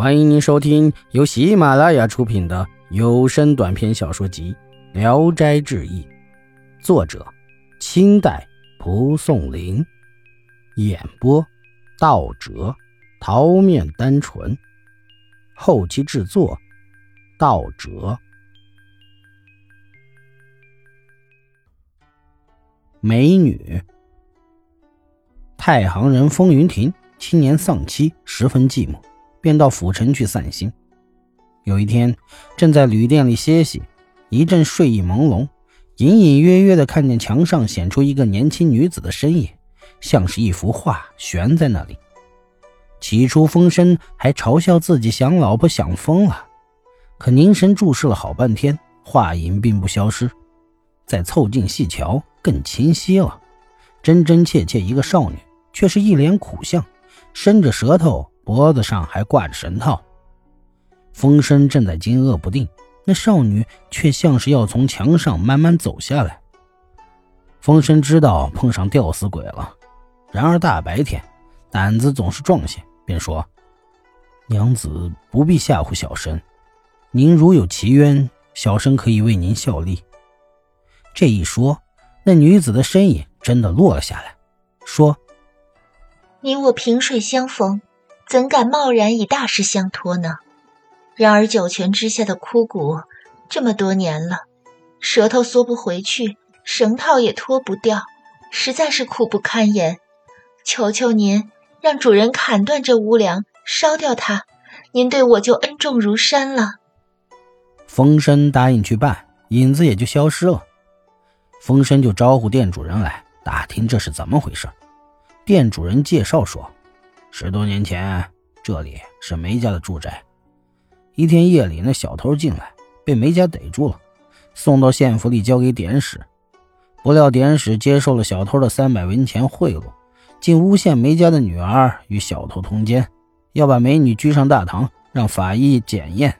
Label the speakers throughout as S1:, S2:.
S1: 欢迎您收听由喜马拉雅出品的有声短篇小说集《聊斋志异》，作者：清代蒲松龄，演播：道哲、桃面单纯，后期制作：道哲。美女，太行人风云亭青年丧妻，十分寂寞。便到府城去散心。有一天，正在旅店里歇息，一阵睡意朦胧，隐隐约约的看见墙上显出一个年轻女子的身影，像是一幅画悬在那里。起初，风声还嘲笑自己想老婆想疯了，可凝神注视了好半天，画影并不消失。再凑近细瞧，更清晰了，真真切切一个少女，却是一脸苦相，伸着舌头。脖子上还挂着绳套，风声正在惊愕不定，那少女却像是要从墙上慢慢走下来。风声知道碰上吊死鬼了，然而大白天，胆子总是壮些，便说：“娘子不必吓唬小生，您如有奇冤，小生可以为您效力。”这一说，那女子的身影真的落了下来，说：“
S2: 你我萍水相逢。”怎敢贸然以大事相托呢？然而九泉之下的枯骨，这么多年了，舌头缩不回去，绳套也脱不掉，实在是苦不堪言。求求您，让主人砍断这屋梁，烧掉它，您对我就恩重如山了。
S1: 风声答应去办，影子也就消失了。风声就招呼店主人来打听这是怎么回事。店主人介绍说。十多年前，这里是梅家的住宅。一天夜里，那小偷进来，被梅家逮住了，送到县府里交给典史。不料典史接受了小偷的三百文钱贿赂，竟诬陷梅家的女儿与小偷通奸，要把美女拘上大堂，让法医检验。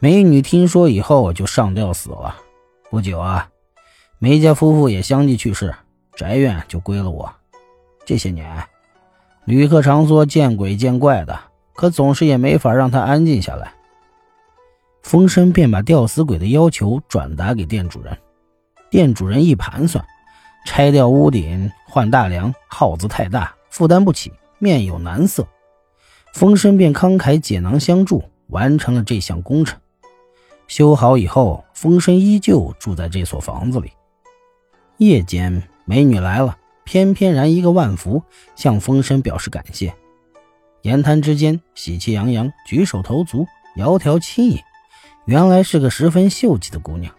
S1: 美女听说以后，就上吊死了。不久啊，梅家夫妇也相继去世，宅院就归了我。这些年。旅客常说见鬼见怪的，可总是也没法让他安静下来。风声便把吊死鬼的要求转达给店主人。店主人一盘算，拆掉屋顶换大梁，耗子太大，负担不起，面有难色。风声便慷慨解囊相助，完成了这项工程。修好以后，风声依旧住在这所房子里。夜间，美女来了。翩翩然一个万福，向风声表示感谢。言谈之间，喜气洋洋，举手投足，窈窕轻盈，原来是个十分秀气的姑娘。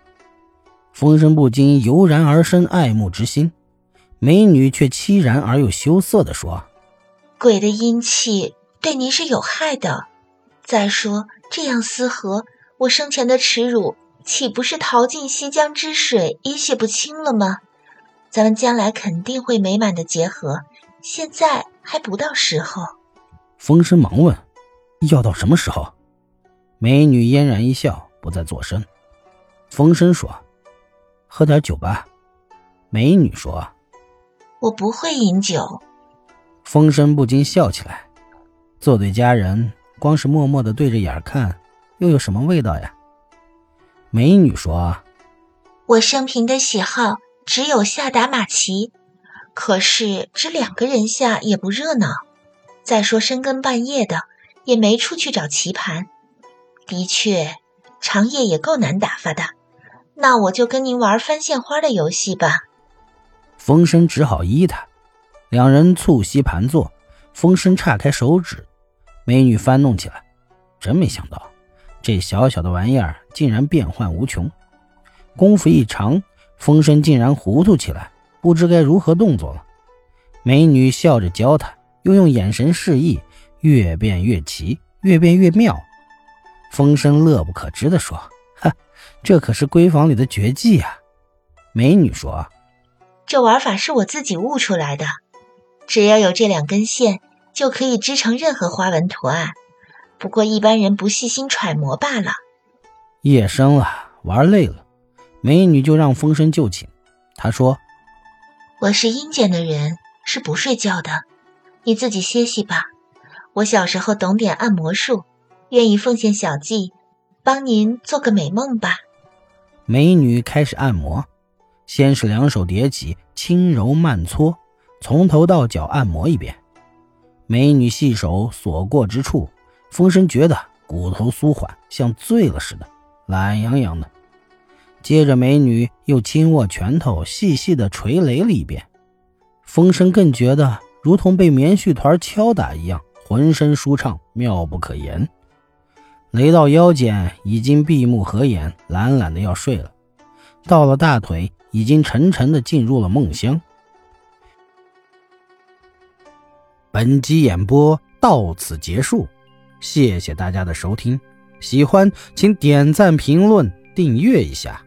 S1: 风声不禁油然而生爱慕之心，美女却凄然而又羞涩地说：“
S2: 鬼的阴气对您是有害的。再说这样私合，我生前的耻辱岂不是淘尽西江之水也洗不清了吗？”咱们将来肯定会美满的结合，现在还不到时候。
S1: 风声忙问：“要到什么时候？”美女嫣然一笑，不再作声。风声说：“喝点酒吧。”美女说：“
S2: 我不会饮酒。”
S1: 风声不禁笑起来。做对佳人，光是默默的对着眼看，又有什么味道呀？美女说：“
S2: 我生平的喜好。”只有下打马棋，可是只两个人下也不热闹。再说深更半夜的，也没处去找棋盘。的确，长夜也够难打发的。那我就跟您玩翻线花的游戏吧。
S1: 风声只好依他，两人促膝盘坐。风声岔开手指，美女翻弄起来。真没想到，这小小的玩意儿竟然变幻无穷。功夫一长。风声竟然糊涂起来，不知该如何动作了。美女笑着教他，又用眼神示意，越变越奇，越变越妙。风声乐不可支地说：“哈，这可是闺房里的绝技啊！”美女说：“
S2: 这玩法是我自己悟出来的，只要有这两根线，就可以织成任何花纹图案。不过一般人不细心揣摩罢了。”
S1: 夜深了，玩累了。美女就让风声就寝。她说：“
S2: 我是阴间的人，是不睡觉的，你自己歇息吧。我小时候懂点按摩术，愿意奉献小技，帮您做个美梦吧。
S1: 美女开始按摩，先是两手叠起，轻柔慢搓，从头到脚按摩一遍。美女细手所过之处，风声觉得骨头酥缓，像醉了似的，懒洋洋的。接着，美女又轻握拳头，细细的捶擂了一遍。风声更觉得如同被棉絮团敲打一样，浑身舒畅，妙不可言。雷到腰间，已经闭目合眼，懒懒的要睡了；到了大腿，已经沉沉的进入了梦乡。本集演播到此结束，谢谢大家的收听。喜欢请点赞、评论、订阅一下。